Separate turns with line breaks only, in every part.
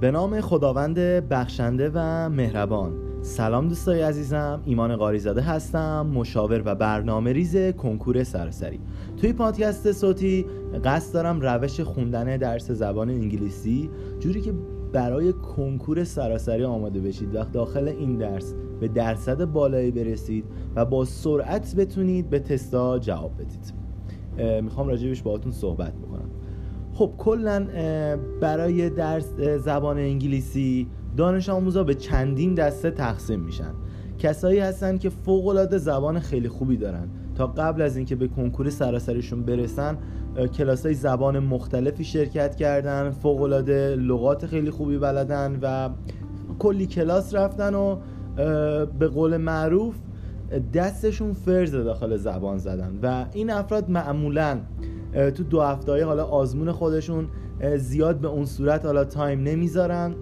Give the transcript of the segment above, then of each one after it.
به نام خداوند بخشنده و مهربان. سلام دوستای عزیزم ایمان قاریزاده هستم مشاور و برنامه ریز کنکور سراسری. توی پادکست صوتی قصد دارم روش خوندن درس زبان انگلیسی جوری که برای کنکور سراسری آماده بشید و داخل این درس به درصد بالایی برسید و با سرعت بتونید به تستا جواب بدید. می‌خوام راجبش باهاتون صحبت بکنم. خب کلا برای درس زبان انگلیسی دانش آموزا به چندین دسته تقسیم میشن. کسایی هستن که فوق العاده زبان خیلی خوبی دارن. تا قبل از اینکه به کنکور سراسریشون برسن کلاس های زبان مختلفی شرکت کردن فوق العاده لغات خیلی خوبی بلدن و کلی کلاس رفتن و به قول معروف دستشون فرز داخل زبان زدن. و این افراد معمولا تو دو هفته حالا آزمون خودشون زیاد به اون صورت حالا time نمی‌ذارن.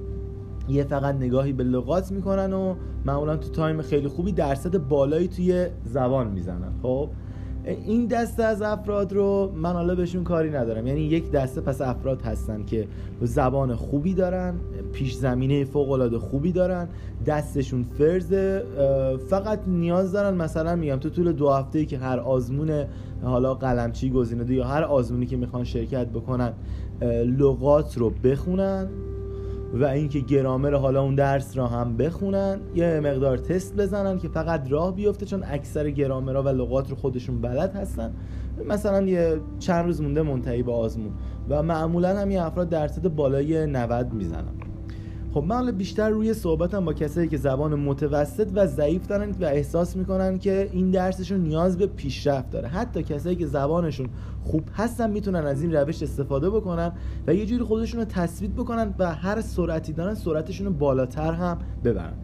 یه فقط نگاهی به لغات می‌کنن و معمولا تو time خیلی خوبی درصد بالایی توی زبان می‌زنن. خب؟ این دسته از افراد رو من حالا بهشون کاری ندارم. یعنی یک دسته پس افراد هستن که زبان خوبی دارن پیش زمینه فوق العاده خوبی دارن دستشون فرزه فقط نیاز دارن. مثلا میگم تو طول دو هفته که هر آزمون حالا قلمچی گزینه یا هر آزمونی که می‌خوان شرکت بکنن لغات رو بخونن. و اینکه گرامر حالا اون درس را هم بخونن یه مقدار تست بزنن که فقط راه بیفته چون اکثر گرامرها و لغات رو خودشون بلد هستن. مثلا یه چند روز مونده منتهی به آزمون و معمولا هم یه افراد درصد بالای 90 می‌زنن. خب من بیشتر روی صحبتم با کسایی که زبان متوسط و ضعیف دارن و احساس می‌کنن که این درسشون نیاز به پیشرفت داره. حتی کسایی که زبانشون خوب هستن می‌تونن از این روش استفاده بکنن و یه جوری خودشون رو تثبیت بکنن و هر سرعتی دارن سرعتشون رو بالاتر هم ببرن.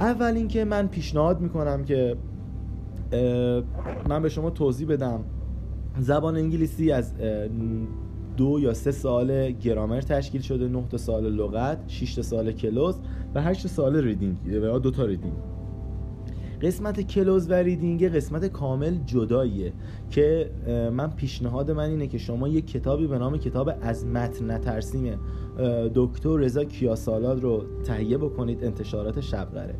اول اینکه من پیشنهاد می‌کنم که من به شما توضیح بدم. زبان انگلیسی از دو یا سه سوال گرامر تشکیل شده 9 تا سوال لغت 6 تا سوال cloze و 8 سوال reading یا دو تا reading. قسمت کلوز و ریدینگ قسمت کامل جداییه که من پیشنهاد من اینه که شما یک کتابی به نام کتاب از متن نترسیم دکتر رضا کیاسالاد رو تهیه بکنید انتشارات شبقره.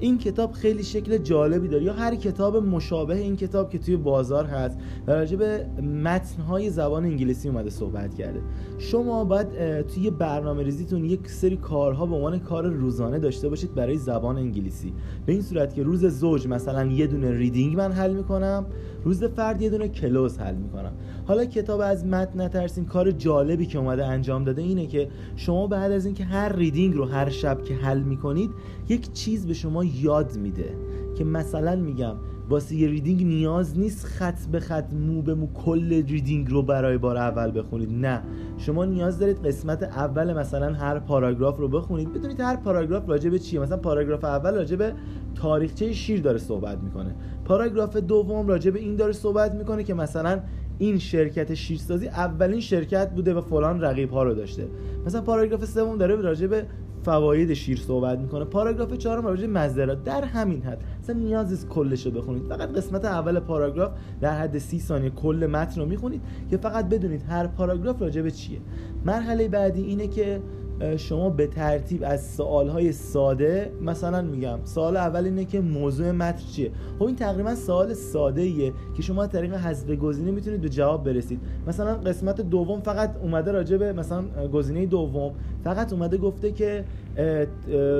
این کتاب خیلی شکل جالبی داره. یا هر کتاب مشابه این کتاب که توی بازار هست. و راجع به متنهای زبان انگلیسی اومده صحبت کرده. شما باید توی برنامه ریزیتون یک سری کارها به عنوان کار روزانه داشته باشید برای زبان انگلیسی. به این صورت که روز زوج مثلا یه دونه reading من حل می‌کنم. روز فرد یه دونه cloze حل می‌کنم. حالا کتاب از متن نترسین کار جالبی که اومده انجام داده اینه که شما بعد از اینکه هر reading رو هر شب که حل می‌کنید یک چیز به شما یاد میده که مثلا میگم واسه یه reading نیاز نیست خط به خط مو به مو کل reading رو برای بار اول بخونید. نه. شما نیاز دارید قسمت اول مثلا هر پاراگراف رو بخونید. بدونید هر پاراگراف راجع به چیه. مثلا پاراگراف اول راجع به تاریخچه شیر داره صحبت می‌کنه. پاراگراف دوم راجع به این داره صحبت می‌کنه که مثلا این شرکت شیرسازی اولین شرکت بوده و فلان رقیب ها رو داشته. مثلا پاراگراف سوم داره راجع به فواید شیر صحبت می‌کنه. پاراگراف چهارم راجع مزرعه. در همین حد. اصلا نیاز نیست کلش رو بخونید. فقط قسمت اول پاراگراف در حد سی ثانیه کل متن رو می‌خونید که فقط بدونید هر پاراگراف راجع به چیه. مرحله بعدی اینه که شما به ترتیب از سوالهای ساده مثلا میگم سوال اول اینه که موضوع متن چیه؟ خب این تقریبا سوال ساده ایه که شما از طریق حذف گزینه می‌تونید به جواب برسید. مثلا قسمت دوم فقط اومده راجع به مثلا گزینه دوم فقط اومده گفته که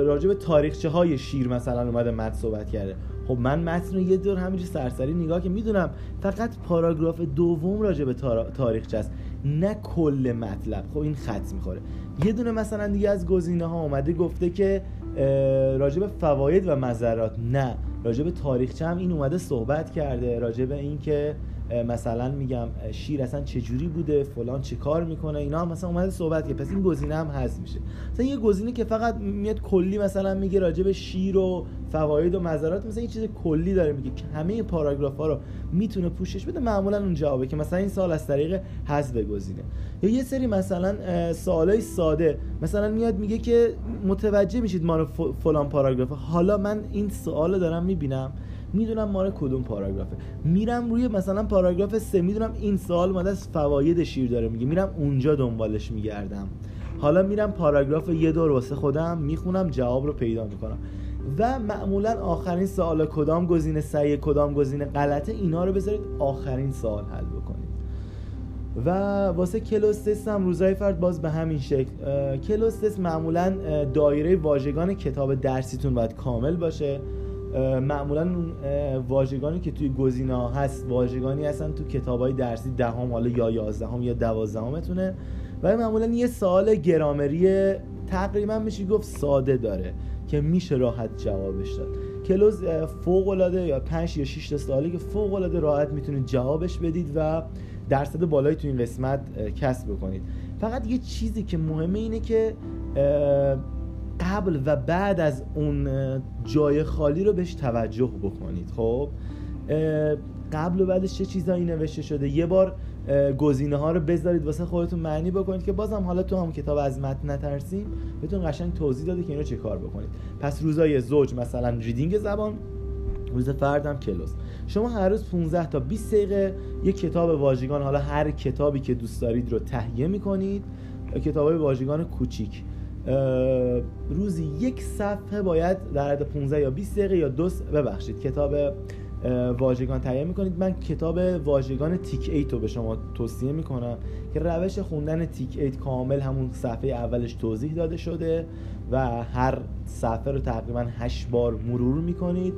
راجع به تاریخچه های شیر مثلا اومده متن صحبت کرده. خب من متن رو یه دور همینجوری سرسری نگاه که می‌دونم فقط پاراگراف دوم راجع به تاریخچه است. نه کل مطلب. خب این خط می‌خوره. یه دونه مثلا دیگه از گزینه ها اومده گفته که راجع به فواید و مذرات نه راجع به تاریخچه هم این اومده صحبت کرده راجع به این که مثلا میگم شیر اصلا چجوری بوده؟ فلان چه کار می‌کنه؟ اینا هم مثلا اومده صحبت که پس این گزینه هم هست میشه. مثلا یه گزینه که فقط میاد کلی مثلا میگه راجع به شیر و فواید و مزارات مثلا یه چیز کلی داره میگه. که همه پاراگراف ها رو می‌تونه پوشش بده. معمولا اون جوابه که مثلا این سال از طریق حذف گزینه. یا یه سری مثلا سوالای ساده. مثلا میاد میگه که متوجه میشید ما فلان پاراگراف. حالا من این سوال دارم می‌بینم. می‌دونم مال کدوم پاراگرافه. میرم روی مثلا پاراگراف سه می‌دونم این سال اومده از فواید شیر داره میگه. میرم اونجا دنبالش میگردم. حالا میرم پاراگراف یه دور واسه خودم می‌خونم جواب رو پیدا می‌کنم. و معمولا آخرین سوال کدام گزینه صحیح کدام گزینه غلطه اینا رو بذارید آخرین سوال حل بکنید. و واسه کلوستس هم روزای فرد باز به همین شکل. کلوستس معمولا دایره واژگان کتاب درسیتون باید کامل باشه. معمولا واژگانی که توی گزینه ها هست واژگانی هستن تو کتاب های درسی دهم حالا یا یازدهم یا دوازدهمتونه. و معمولا یه سوال گرامری تقریبا میشه گفت ساده داره که میشه راحت جوابش داد. کلوز فوق العاده یا 5 یا 6 تا سوالی که فوق العاده راحت می‌تونید جوابش بدید و درصد بالایی تو این قسمت کسب بکنید. فقط یه چیزی که مهمه اینه که قبل و بعد از اون جای خالی رو بهش توجه بکنید خب؟ قبل و بعدش چه چیزایی نوشته شده؟ یه بار گزینه ها رو بذارید واسه خودتون معنی بکنید که بازم حالا تو هم کتاب از متن نترسیم بهتون قشنگ توضیح داده که اینو چه کار بکنید. پس روزای زوج مثلا ریدینگ زبان روز فردم کلوس شما هر روز 15 تا 20 دقیقه یک کتاب واژگان حالا هر کتابی که دوست دارید رو تهیه می‌کنید کتاب های واژگان کوچیک. روزی یک صفحه باید در حد 15 یا 20 دقیقه یا دو ببخشید کتاب واژگان تهیه می‌کنید. من کتاب واژگان تیک ایت رو به شما توصیه می‌کنم که روش خوندن تیک ایت کامل همون صفحه اولش توضیح داده شده و هر صفحه رو تقریبا 8 بار مرور می‌کنید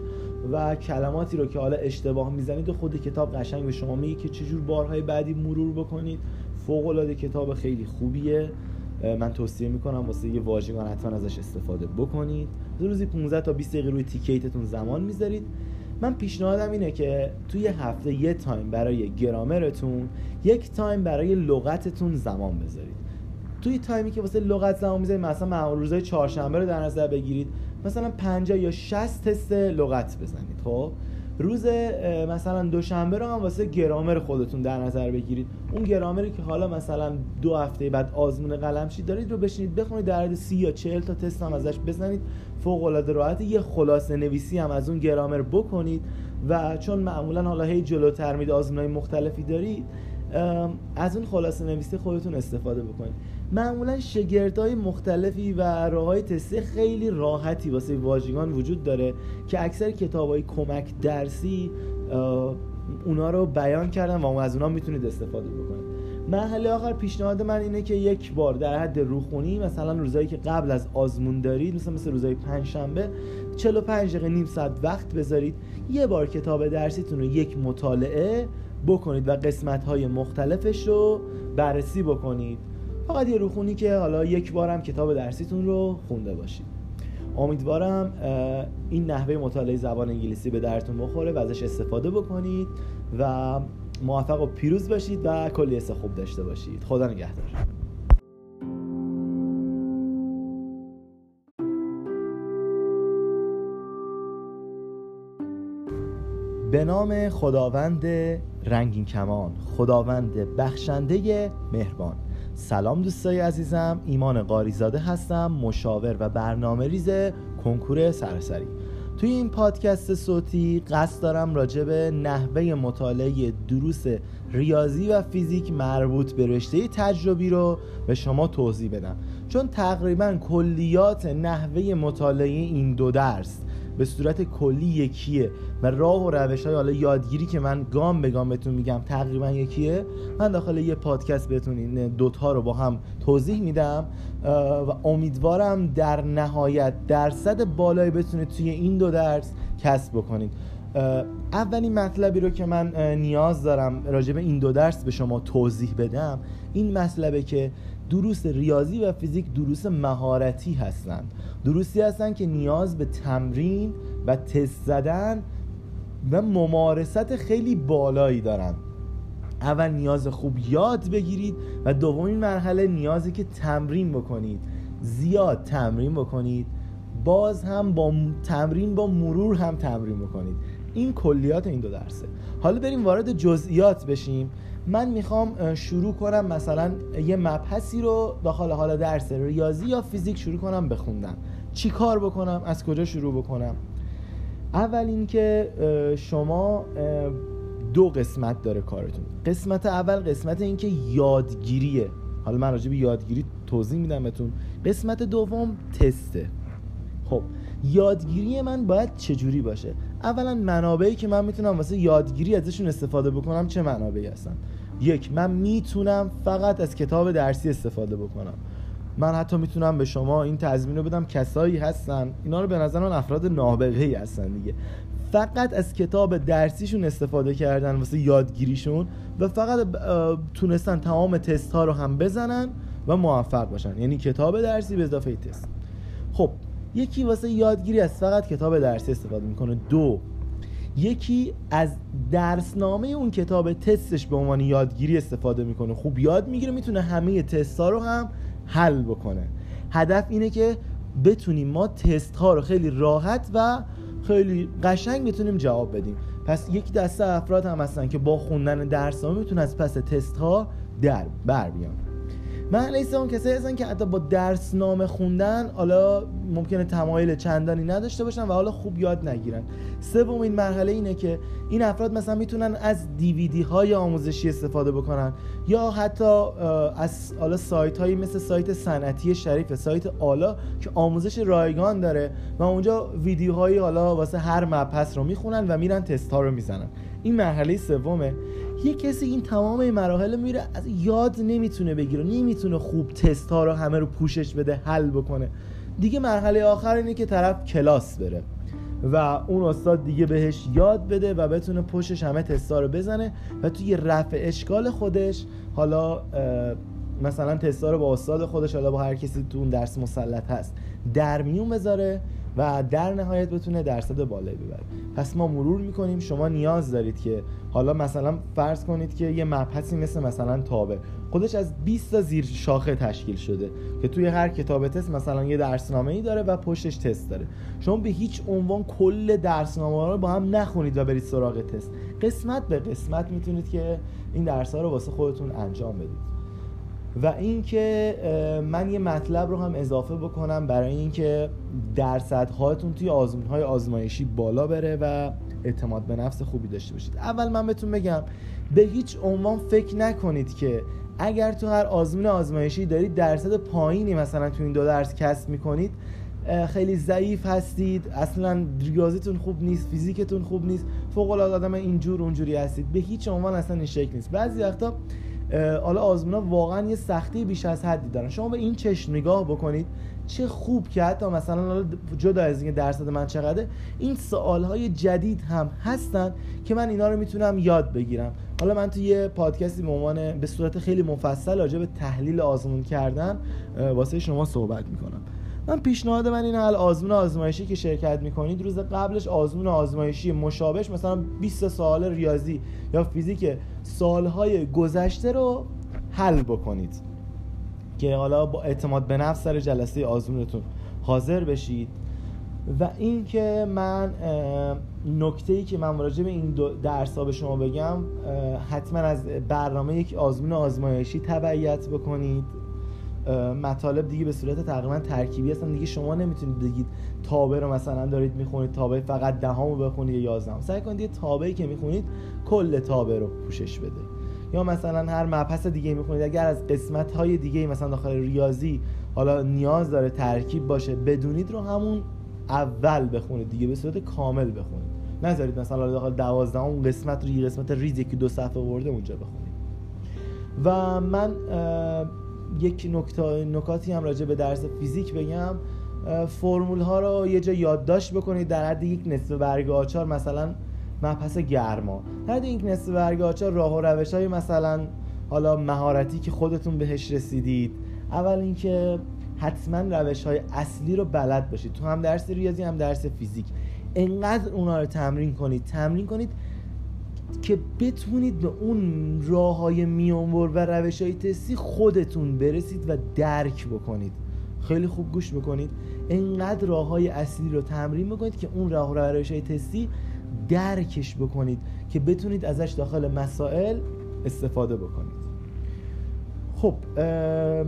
و کلماتی رو که حالا اشتباه می‌زنید و خود کتاب قشنگ به شما میگه که چجور بارهای بعدی مرور بکنید. فوق العاده کتاب خیلی خوبیه. من توصیه می‌کنم واسه یه واژگان حتما ازش استفاده بکنید. روزی 15 تا 20 دقیقه روی تیکیتتون زمان می‌ذارید. من پیشنهادم اینه که توی هفته یه time برای گرامرتون یک time برای لغتتون زمان بذارید. توی time ی که واسه لغت زمان می‌ذارید مثلا روزای چهارشنبه رو در نظر بگیرید مثلا 50 یا 60 تست لغت بزنید خب؟ روز مثلا دوشنبه رو هم واسه گرامر خودتون در نظر بگیرید. اون گرامری که حالا مثلا دو هفته بعد آزمون قلمچی دارید رو بشینید بخونید در حد سی یا چهل تا تست هم ازش بزنید. فوق العاده راحت. یه خلاصه نویسی هم از اون گرامر بکنید. و چون معمولا حالا هی جلوتر میده آزمونهای مختلفی دارید از اون خلاصه نویسی خودتون استفاده بکنید. معمولا شگردهای مختلفی و راه های تستی خیلی راحتی واسه واژگان وجود داره که اکثر کتاب های کمک درسی اونا رو بیان کردن و از اونا می‌تونید استفاده بکنید. مرحله آخر پیشنهاد من اینه که یک بار در حد روخونی مثلا روزایی که قبل از آزمون دارید مثلا مثل روزای پنجشنبه 45 دقیقه نیم ساعت وقت بذارید. یه بار کتاب درسیتون رو یک مطالعه بکنید و قسمت های مختلفش رو بررسی بکنید. فقط یه روخونی که حالا یک بارم کتاب درسیتون رو خونده باشید. امیدوارم این نحوه مطالعه زبان انگلیسی به درتون بخوره و ازش استفاده بکنید و موفق و پیروز باشید و کلی خوب داشته باشید. خدا نگهدار. به نام خداوند رنگین کمان خداوند بخشنده مهربان. سلام دوستای عزیزم ایمان قاریزاده هستم مشاور و برنامه ریز کنکور سرسری توی این پادکست صوتی قصد دارم راجع به نحوه مطالعه دروس ریاضی و فیزیک مربوط به رشته تجربی رو به شما توضیح بدم. چون تقریبا کلیات نحوه مطالعه این دو درس به صورت کلی یکیه. و راه و روش های حالا یادگیری که من گام به گام بهتون میگم تقریبا یکیه. من داخل یه پادکست بهتون این دوتا رو با هم توضیح میدم و امیدوارم در نهایت درصد بالایی بتونید توی این دو درس کسب بکنید. اولین مطلبی رو که من نیاز دارم راجع به این دو درس به شما توضیح بدم این مطلبه که دروس ریاضی و فیزیک دروس مهارتی هستند. دروسی هستن که نیاز به تمرین و تست زدن و ممارست خیلی بالایی دارن اول نیاز خوب یاد بگیرید و دومین مرحله نیازی که تمرین بکنید. زیاد تمرین بکنید. باز هم با تمرین با مرور هم تمرین بکنید. این کلیات این دو درسه. حالا بریم وارد جزئیات بشیم. من می‌خوام شروع کنم مثلا یه مبحثی رو داخل حال درس ریاضی یا فیزیک شروع کنم بخوندم. چی کار بکنم؟ از کجا شروع بکنم؟ اول اینکه شما دو قسمت داره کارتون. قسمت اول قسمت اینکه یادگیریه. حالا من راجع به یادگیری توضیح میدم بهتون. قسمت دوم تسته. خب یادگیری من باید چجوری باشه؟ اولا منابعی که من می‌تونم واسه یادگیری ازشون استفاده بکنم چه منابعی هستن؟ یک من می‌تونم فقط از کتاب درسی استفاده بکنم. من حتی می‌تونم به شما این تضمین رو بدم کسایی هستن اینا رو به نظر من افراد نابغه ای هستن دیگه. فقط از کتاب درسیشون استفاده کردن واسه یادگیریشون و فقط تونستن تمام تست ها رو هم بزنن و موفق باشن. یعنی کتاب درسی به اضافه تست. خب یکی واسه یادگیری از فقط کتاب درسی استفاده می‌کنه. دو یکی از درسنامه اون کتاب تستش به عنوان یادگیری استفاده می‌کنه. خوب یاد می‌گیره می‌تونه همه تست ها رو هم حل بکنه. هدف اینه که بتونیم ما تست ها رو خیلی راحت و خیلی قشنگ بتونیم جواب بدیم. پس یک دسته افراد هم هستن که با خوندن درسنامه می‌تونن از پس تست ها در بر بیان. من اون کسایی هستن که حتی با درس نام خوندن حالا ممکنه تمایل چندانی نداشته باشن و حالا خوب یاد نگیرن. سومین مرحله اینه که این افراد مثلا می‌تونن از دیویدی های آموزشی استفاده بکنن یا حتی از حالا سایت هایی مثل سایت صنعتی شریف سایت آلا که آموزش رایگان داره و اونجا ویدیوهایی حالا واسه هر مبحث رو می‌خونن و میرن تست ها رو می‌زنن. این مرحله سومه. یه کسی این تمام این مراحل میره از یاد نمی‌تونه بگیره نمی‌تونه خوب تست ها رو همه رو پوشش بده حل بکنه. دیگه مرحله آخر اینه که طرف کلاس بره و اون استاد دیگه بهش یاد بده و بتونه پشتش همه تستا رو بزنه و توی رفع اشکال خودش حالا مثلا تستا رو با استاد خودش حالا با هر کسی تو اون درس مسلط هست در میون بذاره و در نهایت بتونه درصد بالایی ببره. پس ما مرور می‌کنیم. شما نیاز دارید که حالا مثلا فرض کنید که یه مبحثی مثل مثلا تابه. خودش از 20 تا زیر شاخه تشکیل شده که توی هر کتاب تست مثلا یه درسنامه ای داره و پشتش تست داره. شما به هیچ عنوان کل درسنامه رو با هم نخونید و برید سراغ تست. قسمت به قسمت می‌تونید که این درس ها رو واسه خودتون انجام بدید. و اینکه من یه مطلب رو هم اضافه بکنم برای اینکه درصدهاتون توی آزمون های آزمایشی بالا بره و اعتماد به نفس خوبی داشته باشید. اول من بهتون بگم به هیچ عنوان فکر نکنید که اگر تو هر آزمون آزمایشی دارید درصد پایینی مثلا تو این دو درس کسب می‌کنید خیلی ضعیف هستید اصلا ریاضیتون خوب نیست فیزیکتون خوب نیست فوق العاده آدم اینجور اونجوری هستید. به هیچ عنوان اصلا این شکل نیست. بعضی وقتا حالا آزمونا واقعا یه سختی بیش از حدی دارن. شما به این چشم نگاه بکنید چه خوب که حتی مثلا جدا از اینکه درصد من چقدره این سوال جدید هم هستن که من اینا رو می‌تونم یاد بگیرم. حالا من تو یه پادکستی به عنوان به صورت خیلی مفصل راجع به تحلیل آزمون کردن واسه شما صحبت می‌کنم. من پیشنهاد من این حال آزمون آزمایشی که شرکت می‌کنید روز قبلش آزمون آزمایشی مشابهش مثلا 20 سال ریاضی یا فیزیک سالهای گذشته رو حل بکنید. که حالا با اعتماد به نفس سر جلسه آزمونتون حاضر بشید. و اینکه من نکته ای که من راجع به این درس ها به شما بگم حتما از برنامه یک آزمون آزمایشی تبعیت بکنید. مطالب دیگه به صورت تقریبا ترکیبی هستن. دیگه شما نمی‌تونید بگید تابه رو مثلا دارید می‌خونید تابه فقط دهمو بخونید یا یازدهم. سعی کنید یه تابعی که می‌خونید کل تابه رو پوشش بده. یا مثلا هر مبحث دیگه می‌خونید. اگر از قسمت های دیگه مثلا داخل ریاضی حالا نیاز داره ترکیب باشه بدونید رو همون اول بخونید دیگه به صورت کامل بخونید. نذارید مثلا داخل دوازدهم قسمت رو یه قسمت ریزی که دو صفحه ورده اونجا بخونید. و من یک نکته نکاتی هم راجع به درس فیزیک بگم. فرمول ها رو یه جا یادداشت بکنید. در حد یک نصف برگ آچار مثلا مبحث گرما. در حد یک نصف برگ آچار راه و روش های مثلا حالا مهارتی که خودتون بهش رسیدید. اول اینکه حتما روش های اصلی رو بلد باشید. تو هم درس ریاضی هم درس فیزیک. انقدر اونا رو تمرین کنید. تمرین کنید که بتونید به اون راه های میانبر و روش های تستی خودتون برسید و درک بکنید. خیلی خوب گوش بکنید انقدر راه های اصلی رو تمرین بکنید که اون راه روش های تستی درکش بکنید که بتونید ازش داخل مسائل استفاده بکنید. خب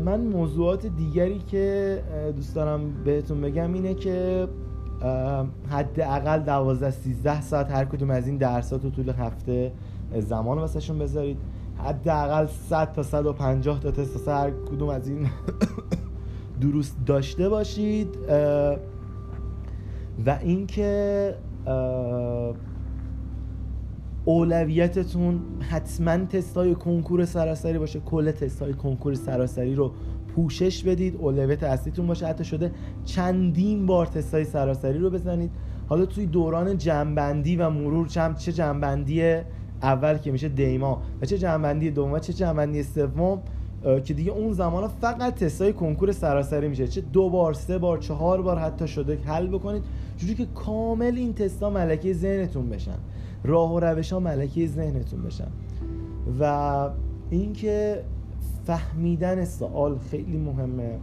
من موضوعات دیگری که دوست دارم بهتون بگم اینه که حداقل 12 13 ساعت هر کدوم از این درسات رو طول هفته زمان واسهشون بذارید. حداقل 100 تا 150 تا تست هر کدوم از این درست داشته باشید. و اینکه اولویتتون حتما تستای کنکور سراسری باشه. کل تستای کنکور سراسری رو پوشش بدید اولویت اصلیتون باشه. حتی شده چندین بار تستای سراسری رو بزنید. حالا توی دوران جنبندی و مرور چه جنبندی اول که میشه دیما و چه جنبندی دوم و چه جنبندی سوم که دیگه اون زمان فقط تستای کنکور سراسری میشه. چه دو بار سه بار چهار بار حتی شده حل بکنید. جوری که کامل این تستا ملکه ذهنتون بشن. راه و روش ها ملکه ذهنتون بشن. و اینکه فهمیدن سوال خیلی مهمه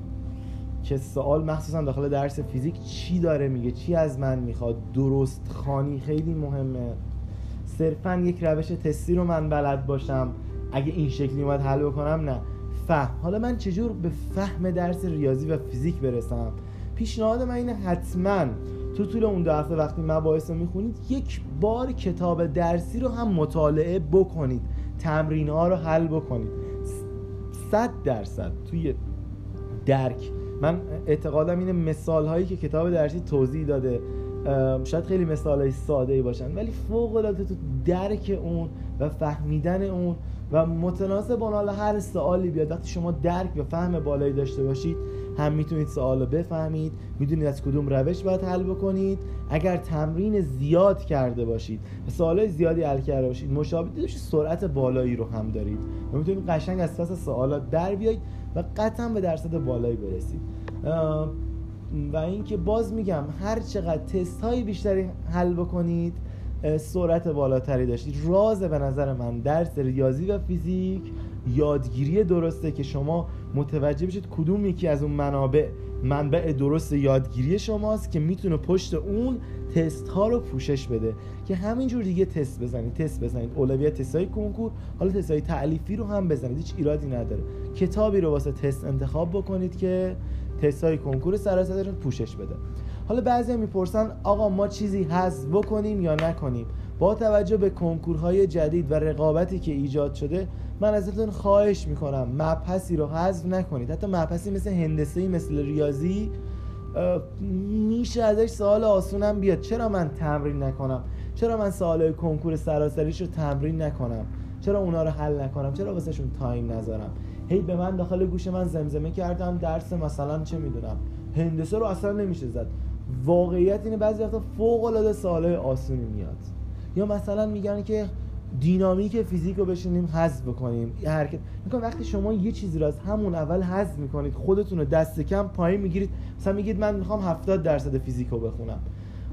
که سوال مخصوصا داخل درس فیزیک چی داره میگه چی از من می‌خواد؟ درست خانی خیلی مهمه. صرفا یک روش تستی رو من بلد باشم. اگه این شکلی اومد حل بکنم نه. فهم. حالا من چجور به فهم درس ریاضی و فیزیک برسم؟ پیشنهاد من اینه حتما تو طول اون دو هفته وقتی مباحث رو می‌خونید یک بار کتاب درسی رو هم مطالعه بکنید. تمرین ها رو حل بکنید. صد درصد توی درک. من اعتقادم اینه مثال هایی که کتاب درسی توضیح داده شاید خیلی مثال های ساده ای باشن ولی فوق العاده تو درک اون و فهمیدن اون و متناسب با هر سوالی بیاد وقتی شما درک و فهم بالایی داشته باشید هم می‌تونید سوال رو بفهمید می‌دونید از کدوم روش باید حل بکنید. اگر تمرین زیاد کرده باشید و سوالای زیادی حل کرده باشید مشابه داشت سرعت بالایی رو هم دارید. و می‌تونید قشنگ از پس سوالات در بیایید و قطعا به درصد بالایی برسید. و اینکه باز میگم هر چقدر تست های بیشتری حل بکنید سرعت بالاتری داشتید. راز به نظر من درس ریاضی و فیزیک یادگیری درسته که شما متوجه بشید کدوم یکی از اون منابع منبع درست یادگیری شماست که می‌تونه پشت اون تست ها رو پوشش بده. که همینجور دیگه تست بزنید تست بزنید. اولویت تست های کنکور حالا تست های تعلیفی رو هم بزنید. هیچ ایرادی نداره. کتابی رو واسه تست انتخاب بکنید که تست های کنکور سراسری پوشش بده. حالا بعضی می‌پرسن آقا ما چیزی حذف بکنیم یا نکنیم؟ با توجه به کنکورهای جدید و رقابتی که ایجاد شده من ازتون خواهش می‌کنم مبحثی رو حذف نکنید. حتی مبحثی مثل هندسه مثل ریاضی میشه ازش سوال آسونم بیاد. چرا من تمرین نکنم؟ چرا من سوال کنکور سراسریش رو تمرین نکنم؟ چرا اونا رو حل نکنم؟ چرا واسهشون تایم نذارم؟ هی به من داخل گوش من زمزمه کردم درس مثلا چه می‌دونم؟ هندسه رو اصلا نمیشه زد. واقعیت اینه بعضی وقتا فوق العاده سوالای آسونی میاد. یا مثلا میگن که دینامیک فیزیک رو بشینیم حذف بکنیم. حرکت. میگم وقتی شما یه چیزی رو از همون اول حذف می‌کنید خودتون رو دست کم پایین می‌گیرید. مثلا میگید من می‌خوام 70 درصد فیزیک رو بخونم.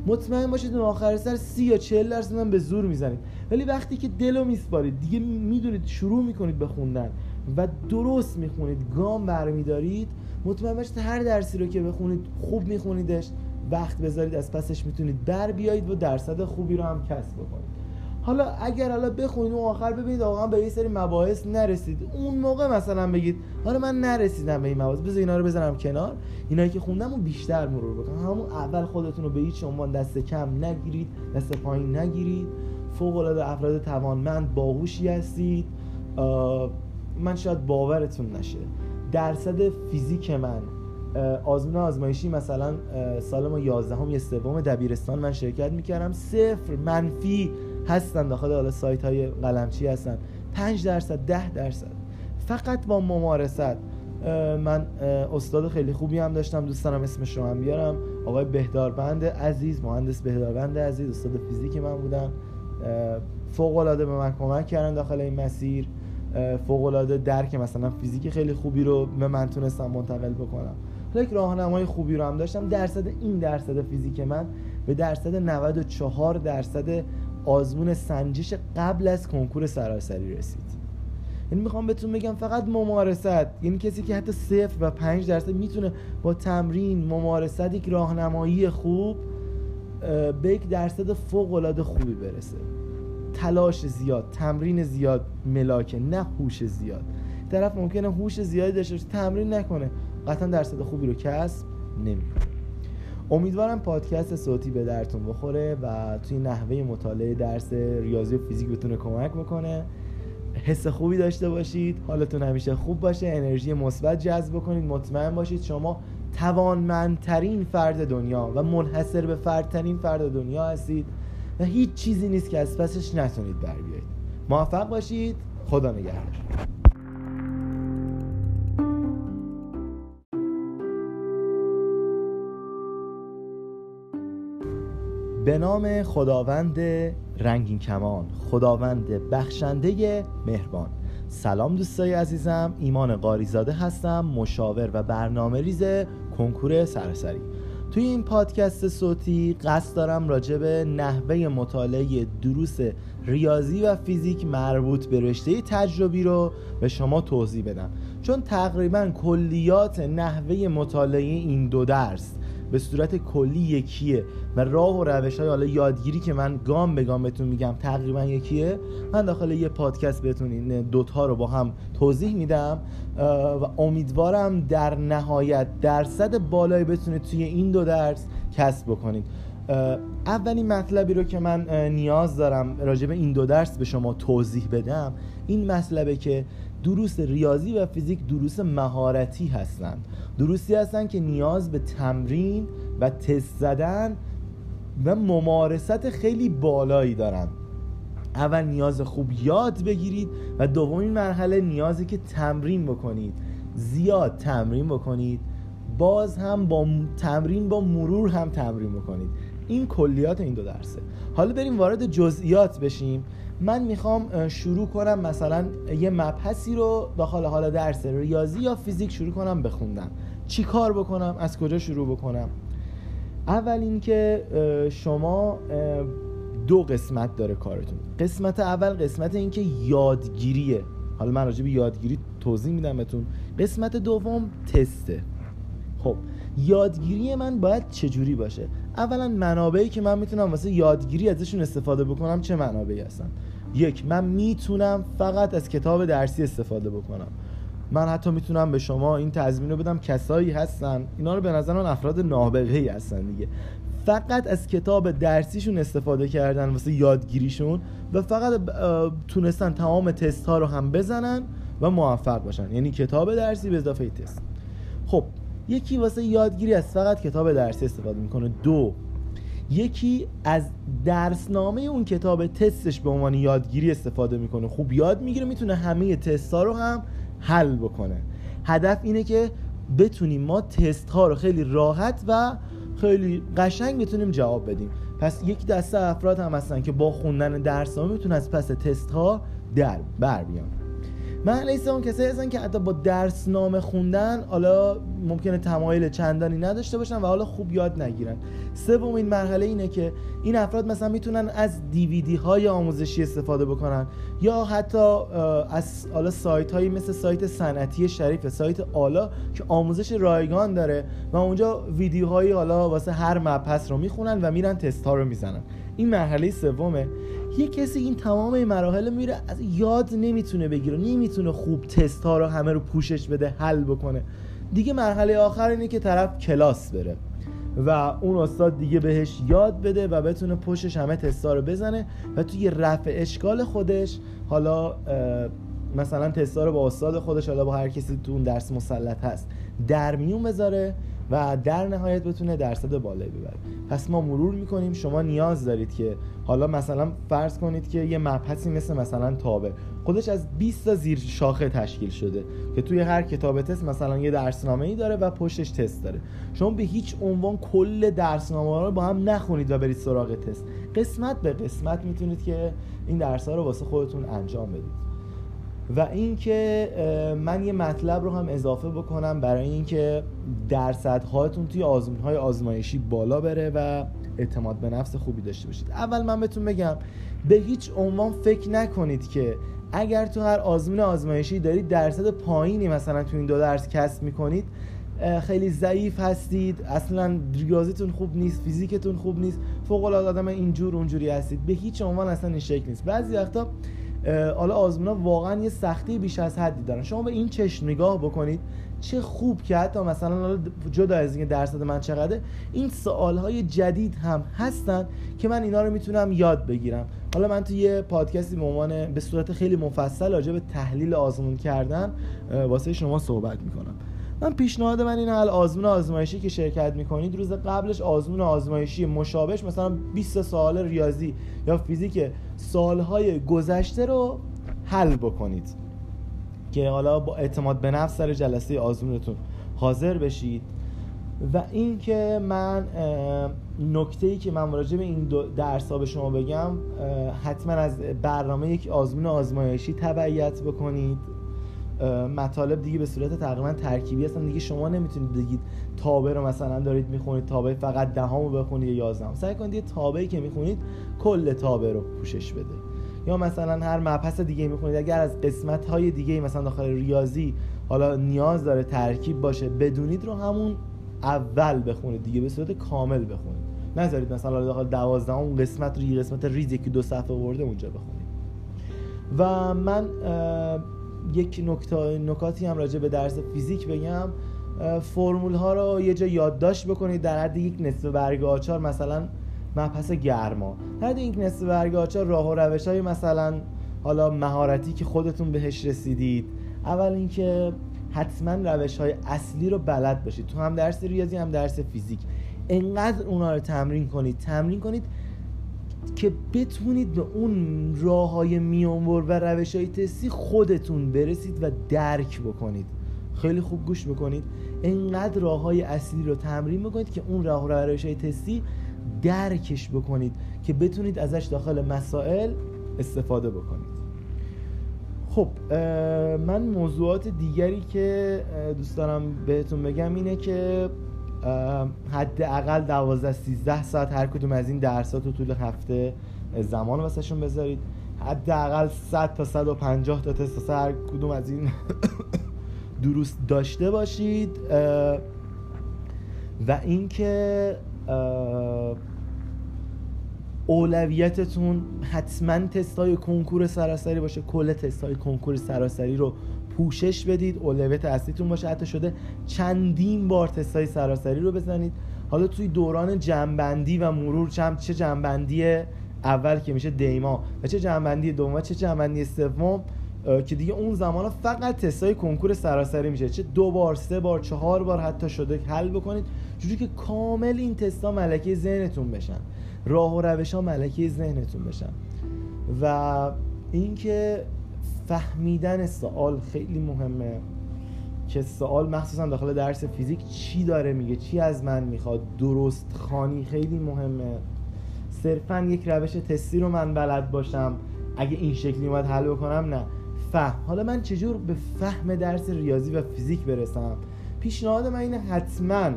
مطمئن باشید اون آخر سر 30 یا 40 درصد من به زور می‌زنید. ولی وقتی که دلو میسپارید دیگه می‌دونید شروع می‌کنید به خوندن و درست می‌خونید گام برمیدارید مطمئن باشید هر درسی رو که بخونید خوب میخونیدش. وقت بذارید از پسش می‌تونید بر بیایید و درصد خوبی رو هم کسب بکنید. حالا اگر حالا بخونید و آخر ببینید واقعا به یه سری مباحث نرسید. اون موقع مثلا بگید حالا من نرسیدم به این مباحث. بذار اینا رو بزنم کنار. اینایی که خوندم و بیشتر مرور بکنم. همون اول خودتون رو به هیچ عنوان دست کم نگیرید دست پایین نگیرید. فوق العاده افراد توانمند باهوشی هستید. من شاید باورتون نشه. درصد فیزیک من آزمون آزمایشی مثلا سال ما 11 هم یه سوم دبیرستان من شرکت می‌کردم. صفر منفی هستن داخل حالا سایت های قلمچی هستن. 5 درصد 10 درصد. فقط با ممارست من استاد خیلی خوبی هم داشتم دوست دارم هم بیارم. آقای بهداربند عزیز مهندس بهداربند عزیز استاد فیزیک من بودن. فوق العاده به من کمک کردن داخل این مسیر. فوق العاده درک مثلا فیزیک خیلی خوبی رو به من تونستم منتقل بکنم. یک راهنمای خوبی رو هم داشتم. درصد این درصد فیزیک من به درصد 94 درصد آزمون سنجش قبل از کنکور سراسری رسید. یعنی می‌خوام بهتون بگم فقط ممارست. یعنی کسی که حتی صفر و پنج درصد می‌تونه با تمرین ممارست یک راهنمایی خوب به یک درصد فوق العاده خوبی برسه. تلاش زیاد تمرین زیاد ملاکه نه هوش زیاد. طرف ممکنه هوش زیادی داشته باشه تمرین نکنه. قطعا درصد خوبی رو کسب نمی‌کنه. امیدوارم پادکست صوتی به درتون بخوره و توی نحوه مطالعه درس ریاضی و فیزیک بتونه کمک بکنه. حس خوبی داشته باشید. حالتون همیشه خوب باشه. انرژی مثبت جذب کنید مطمئن باشید شما توانمندترین فرد دنیا و منحصر به فردترین فرد دنیا هستید و هیچ چیزی نیست که از پسش نتونید بر بیایید. موفق باشید. خدا نگهدار. به نام خداوند رنگین کمان خداوند بخشنده مهربان. سلام دوستای عزیزم ایمان قاریزاده هستم مشاور و برنامه ریز کنکور سرسری توی این پادکست صوتی قصد دارم راجع به نحوه مطالعه دروس ریاضی و فیزیک مربوط به رشته تجربی رو به شما توضیح بدم. چون تقریبا کلیات نحوه مطالعه این دو درس به صورت کلی یکیه. و راه و روش های حالا یادگیری که من گام به گام بهتون میگم تقریبا یکیه. من داخل یه پادکست بهتون این دوتا رو با هم توضیح میدم و امیدوارم در نهایت درصد بالایی بتونید توی این دو درس کسب بکنید. اولین مطلبی رو که من نیاز دارم راجع به این دو درس به شما توضیح بدم این مطلبه که دروس ریاضی و فیزیک دروس مهارتی هستند. دروسی هستند که نیاز به تمرین و تست زدن و ممارست خیلی بالایی دارن. اول نیاز خوب یاد بگیرید و دومین مرحله نیازی که تمرین بکنید. زیاد تمرین بکنید. باز هم با تمرین با مرور هم تمرین بکنید. این کلیات این دو درسه. حالا بریم وارد جزئیات بشیم. من می‌خوام شروع کنم مثلا یه مبحثی رو داخل حال درس ریاضی یا فیزیک شروع کنم بخوندم. چی کار بکنم؟ از کجا شروع بکنم؟ اول اینکه شما دو قسمت داره کارتون. قسمت اول قسمت اینکه یادگیریه. حالا من راجع به یادگیری توضیح میدم بهتون. قسمت دوم تسته. خب یادگیری من باید چجوری باشه؟ اولا منابعی که من می‌تونم واسه یادگیری ازشون استفاده بکنم چه منابعی هستن؟ یک من می‌تونم فقط از کتاب درسی استفاده بکنم. من حتی می‌تونم به شما این تضمین رو بدم. کسایی هستن اینا رو به نظر من افراد نابغه ای هستن دیگه. فقط از کتاب درسیشون استفاده کردن واسه یادگیریشون و فقط تونستن تمام تست ها رو هم بزنن و موفق باشن. یعنی کتاب درسی به اضافه تست. خب یکی واسه یادگیری از فقط کتاب درسی استفاده می‌کنه. دو یکی از درسنامه اون کتاب تستش به عنوان یادگیری استفاده می‌کنه. خوب یاد می‌گیره می‌تونه همه تست ها رو هم حل بکنه. هدف اینه که بتونیم ما تست ها رو خیلی راحت و خیلی قشنگ بتونیم جواب بدیم. پس یک دسته افراد هم هستن که با خوندن درسنامه می‌تونن از پس تست ها در بر بیان. من اون کسایی هستن که حتی با درس نامه خوندن حالا ممکنه تمایل چندانی نداشته باشن و حالا خوب یاد نگیرن. سومین مرحله اینه که این افراد مثلا می‌تونن از دیویدی های آموزشی استفاده بکنن یا حتی از حالا سایت هایی مثل سایت صنعتی شریف سایت آلا که آموزش رایگان داره و اونجا ویدیوهایی حالا واسه هر مبحث رو می‌خونن و میرن تست ها رو می‌زنن. این مرحله سومه. یه کسی این تمام این مراحل میره از یاد نمی‌تونه بگیره نمی‌تونه خوب تست ها رو همه رو پوشش بده حل بکنه. دیگه مرحله آخر اینه که طرف کلاس بره و اون استاد دیگه بهش یاد بده و بتونه پشتش همه تستا رو بزنه و توی رفع اشکال خودش حالا مثلا تستا رو با استاد خودش حالا با هر کسی تو اون درس مسلط هست در میون بذاره و در نهایت بتونه درصد بالایی ببره. پس ما مرور می‌کنیم. شما نیاز دارید که حالا مثلا فرض کنید که یه مبحثی مثل مثلا تابه. خودش از 20 تا زیر شاخه تشکیل شده که توی هر کتاب تست مثلا یه درسنامه ای داره و پشتش تست داره. شما به هیچ عنوان کل درسنامه رو با هم نخونید و برید سراغ تست. قسمت به قسمت می‌تونید که این درس ها رو واسه خودتون انجام بدید. و اینکه من یه مطلب رو هم اضافه بکنم برای اینکه درصدهاتون توی آزمون های آزمایشی بالا بره و اعتماد به نفس خوبی داشته باشید. اول من بهتون بگم به هیچ عنوان فکر نکنید که اگر تو هر آزمون آزمایشی دارید درصد پایینی مثلا تو این دو درس کسب می‌کنید خیلی ضعیف هستید اصلا ریاضیتون خوب نیست فیزیکتون خوب نیست فوق العاده آدم اینجور اونجوری هستید. به هیچ عنوان اصلا این شکل نیست. بعضی وقتا حالا آزمونا واقعا یه سختی بیش از حدی دارن. شما به این چشم نگاه بکنید چه خوب که حتی مثلا جدا از اینکه درصد من چقدره این سوال های جدید هم هستن که من اینا رو می‌تونم یاد بگیرم. حالا من تو یه پادکستی به عنوان به صورت خیلی مفصل راجع به تحلیل آزمون کردن واسه شما صحبت می‌کنم. من پیشنهاد من اینه حال آزمون آزمایشی که شرکت می‌کنید روز قبلش آزمون آزمایشی مشابهش مثلا 20 سال ریاضی یا فیزیک سالهای گذشته رو حل بکنید. که حالا با اعتماد به نفس سر جلسه آزمونتون حاضر بشید. و اینکه من نکته ای که من راجع به این درس ها به شما بگم حتما از برنامه یک آزمون آزمایشی تبعیت بکنید. مطالب دیگه به صورت تقریبا ترکیبی هستن. دیگه شما نمی‌تونید بگید تابع رو مثلا دارید می‌خونید تابع فقط دهمو بخونید یا یازدهم. سعی کنید یه تابعی که می‌خونید کل تابع رو پوشش بده. یا مثلا هر مبحث دیگه می‌خونید. اگر از قسمت های دیگه مثلا داخل ریاضی حالا نیاز داره ترکیب باشه بدونید رو همون اول بخونید دیگه به صورت کامل بخونید. نذارید مثلا داخل دوازدهم قسمت رو قسمت ریزی که دو صفحه ورده اونجا بخونید. و من یک نکته نکاتی هم راجع به درس فیزیک بگم فرمول ها رو یه جا یادداشت بکنید در حد یک نصف برگ آچار مثلا مبحث گرما. در حد یک نصف برگ آچار راه و روش های مثلا حالا مهارتی که خودتون بهش رسیدید. اول اینکه حتما روش های اصلی رو بلد باشید. تو هم درس ریاضی هم درس فیزیک. انقدر اونا رو تمرین کنید. تمرین کنید که بتونید به اون راه های میانبر و روش های تستی خودتون برسید و درک بکنید. خیلی خوب گوش بکنید انقدر راه های اصلی رو تمرین بکنید که اون راه و روش های تستی درکش بکنید که بتونید ازش داخل مسائل استفاده بکنید. خب من موضوعات دیگری که دوست دارم بهتون بگم اینه که حداقل 12 13 ساعت هر کدوم از این درسات تو طول هفته زمان واسهشون بذارید. حداقل 100 تا 150 تا تست هر کدوم از این درست داشته باشید. و اینکه اولویتتون حتما تستای کنکور سراسری باشه. کل تستای کنکور سراسری رو پوشش بدید اولویت اصلیتون باشه. حتی شده چندین بار تستای سراسری رو بزنید. حالا توی دوران جنبندی و مرور چم چه جنبندی اول که میشه دیما و چه جنبندی دوم و چه جنبندی سوم که دیگه اون زمان فقط تستای کنکور سراسری میشه. چه دو بار سه بار چهار بار حتی شده حل بکنید. جوری که کامل این تستا ملکه ذهنتون بشن. راه و روش ها ملکه ذهنتون بشن. و اینکه فهمیدن سوال خیلی مهمه که سوال مخصوصا داخل درس فیزیک چی داره میگه چی از من می‌خواد؟ درست خانی خیلی مهمه. صرفا یک روش تستی رو من بلد باشم. اگه این شکلی اومد حل بکنم نه. فهم. حالا من چجور به فهم درس ریاضی و فیزیک برسم؟ پیشنهاد من اینه حتما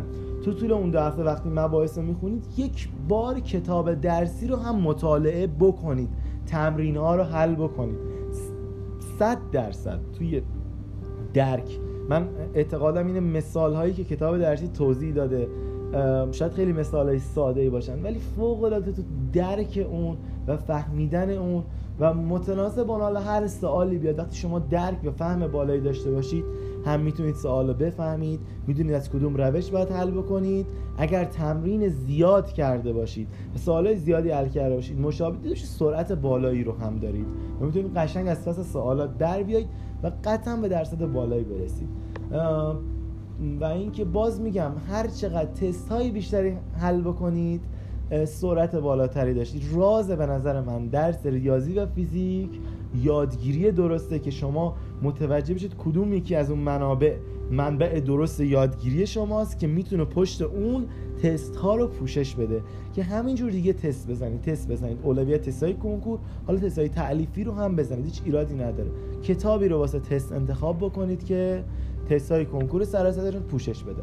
تو طول اون دو هفته وقتی مباحث رو می‌خونید یک بار کتاب درسی رو هم مطالعه بکنید. تمرین ها رو حل بکنید. صد درصد توی درک. من اعتقادم اینه مثال هایی که کتاب درسی توضیح داده شاید خیلی مثال های ساده ای باشن ولی فوق العاده تو درک اون و فهمیدن اون و متناسب با هر سوالی بیاد. وقتی شما درک و فهم بالایی داشته باشید هم می‌تونید سوال رو بفهمید می‌دونید از کدوم روش باید حل بکنید. اگر تمرین زیاد کرده باشید سوال زیادی حل کرده باشید مشابه داشتید سرعت بالایی رو هم دارید. و می‌تونید قشنگ از پس سوالات در بیایید و قطعا به درصد بالایی برسید. و اینکه باز میگم هر چقدر تست های بیشتری حل بکنید سرعت بالاتری داشتید. راز به نظر من درس ریاضی و فیزیک یادگیری درسته که شما متوجه بشید کدوم یکی از اون منابع منبع درست یادگیری شماست که می‌تونه پشت اون تست ها رو پوشش بده. که همینجور دیگه تست بزنید تست بزنید. اولویت تست های کنکور حالا تست های تعلیفی رو هم بزنید. هیچ ایرادی نداره. کتابی رو واسه تست انتخاب بکنید که تست های کنکور سراسری رو پوشش بده.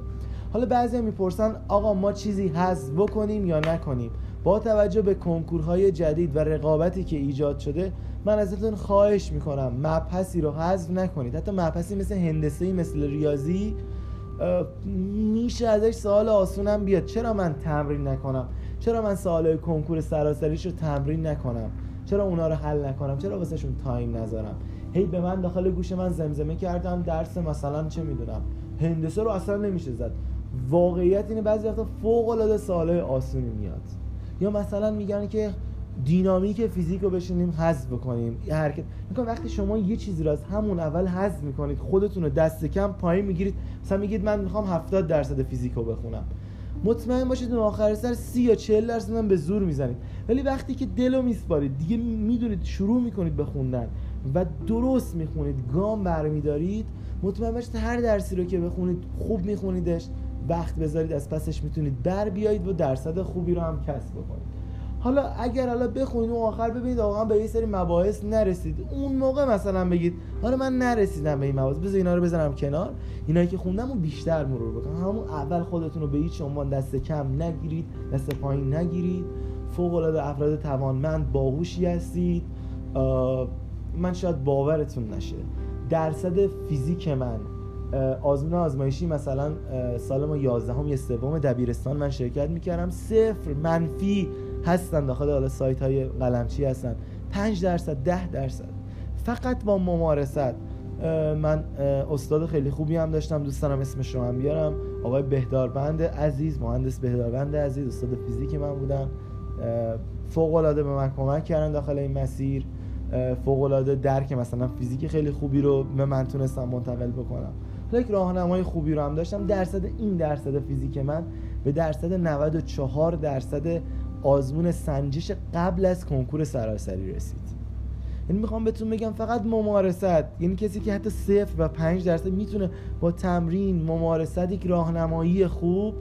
حالا بعضی می‌پرسن آقا ما چیزی حذف بکنیم یا نکنیم؟ با توجه به کنکورهای جدید و رقابتی که ایجاد شده من ازتون خواهش می‌کنم مبحثی رو حذف نکنید. حتی مبحثی مثل هندسه مثل ریاضی میشه ازش سوال آسونم بیاد. چرا من تمرین نکنم؟ چرا من سوال کنکور سراسریش رو تمرین نکنم؟ چرا اونا رو حل نکنم؟ چرا واسهشون تایم نذارم؟ هی به من داخل گوش من زمزمه کردم درس مثلا چه می‌دونم؟ هندسه رو اصلا نمیشه زد. واقعیت اینه بعضی وقتا فوق العاده سوالای آسونی میاد. یا مثلا میگن که دینامیک فیزیک رو بشینیم حذف بکنیم یه حرکت. میگم وقتی شما یه چیزی رو از همون اول حذف می‌کنید خودتون رو دست کم پایین می‌گیرید. مثلا میگید من می‌خوام 70 درصد فیزیک رو بخونم. مطمئن باشید اون آخر سر 30 یا 40 درصد من به زور می‌زنید. ولی وقتی که دلو میسپارید دیگه می‌دونید شروع می‌کنید به خوندن و درست می‌خونید گام برمیدارید مطمئن باشید هر درسی رو که بخونید خوب میخونیدش. وقت بذارید از پسش می‌تونید بر بیایید و درصد خوبی رو هم کسب بکنید. حالا اگر حالا بخونید و آخر ببینید واقعا به یه سری مباحث نرسید. اون موقع مثلا بگید آره من نرسیدم به این مباحث بذار اینا رو بزنم کنار. اینایی که خوندم و بیشتر مرور بکنم همون اول خودتون رو به هیچ عنوان دست کم نگیرید دست پایین نگیرید. فوق العاده افراد توانمند باهوشی هستید. من شاید باورتون نشه. درصد فیزیک من آزمون آزمایشی مثلا سال ما 11 هم یه سوم دبیرستان من شرکت می‌کردم. صفر منفی هستن داخل حالا سایت های قلمچی هستن. 5 درصد 10 درصد. فقط با ممارست من استاد خیلی خوبی هم داشتم دوست دارم اسمش رو هم بیارم. آقای بهداربند عزیز مهندس بهداربند عزیز استاد فیزیک من بودن. فوق العاده به من کمک کردن داخل این مسیر. فوق العاده درک مثلا فیزیک خیلی خوبی رو به من تونستم منتقل بکنم. یک راهنمای خوبی رو هم داشتم. درصد این درصد فیزیک من به درصد 94 درصد آزمون سنجش قبل از کنکور سراسری رسید. یعنی می‌خوام بهتون بگم فقط ممارست. یعنی کسی که حتی صفر و پنج درصد می‌تونه با تمرین ممارست یک راهنمایی خوب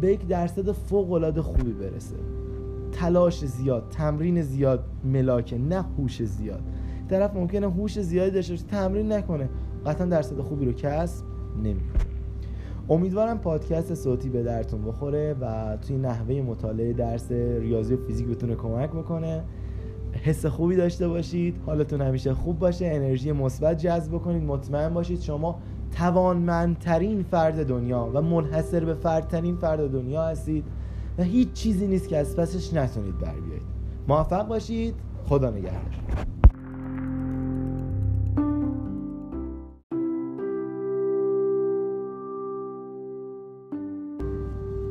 به یک درصد فوق العاده خوبی برسه. تلاش زیاد تمرین زیاد ملاکه نه هوش زیاد. طرف ممکنه هوش زیادی داشته باشه تمرین نکنه. قطعا درصد خوبی رو کسب نمی‌کنه. امیدوارم پادکست صوتی به درتون بخوره و توی نحوه مطالعه درس ریاضی و فیزیک بتونه کمک بکنه. حس خوبی داشته باشید. حالتون همیشه خوب باشه. انرژی مثبت جذب کنید مطمئن باشید شما توانمندترین فرد دنیا و منحصر به فردترین فرد دنیا هستید و هیچ چیزی نیست که از پسش نتونید بر بیایید. موفق باشید. خدا نگهدار.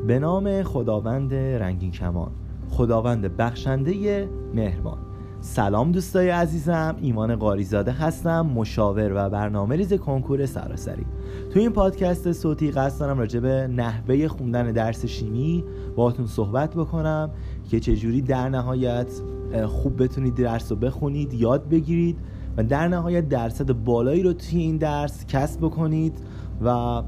به نام خداوند رنگین کمان خداوند بخشنده مهربان. سلام دوستای عزیزم ایمان قاریزاده هستم مشاور و برنامه ریز کنکور سراسری. تو این پادکست صوتی قصد دارم راجع به نحوه خوندن درس شیمی باهاتون صحبت بکنم که چجوری در نهایت خوب بتونید درس رو بخونید یاد بگیرید و در نهایت درصد بالایی رو توی این درس کسب بکنید و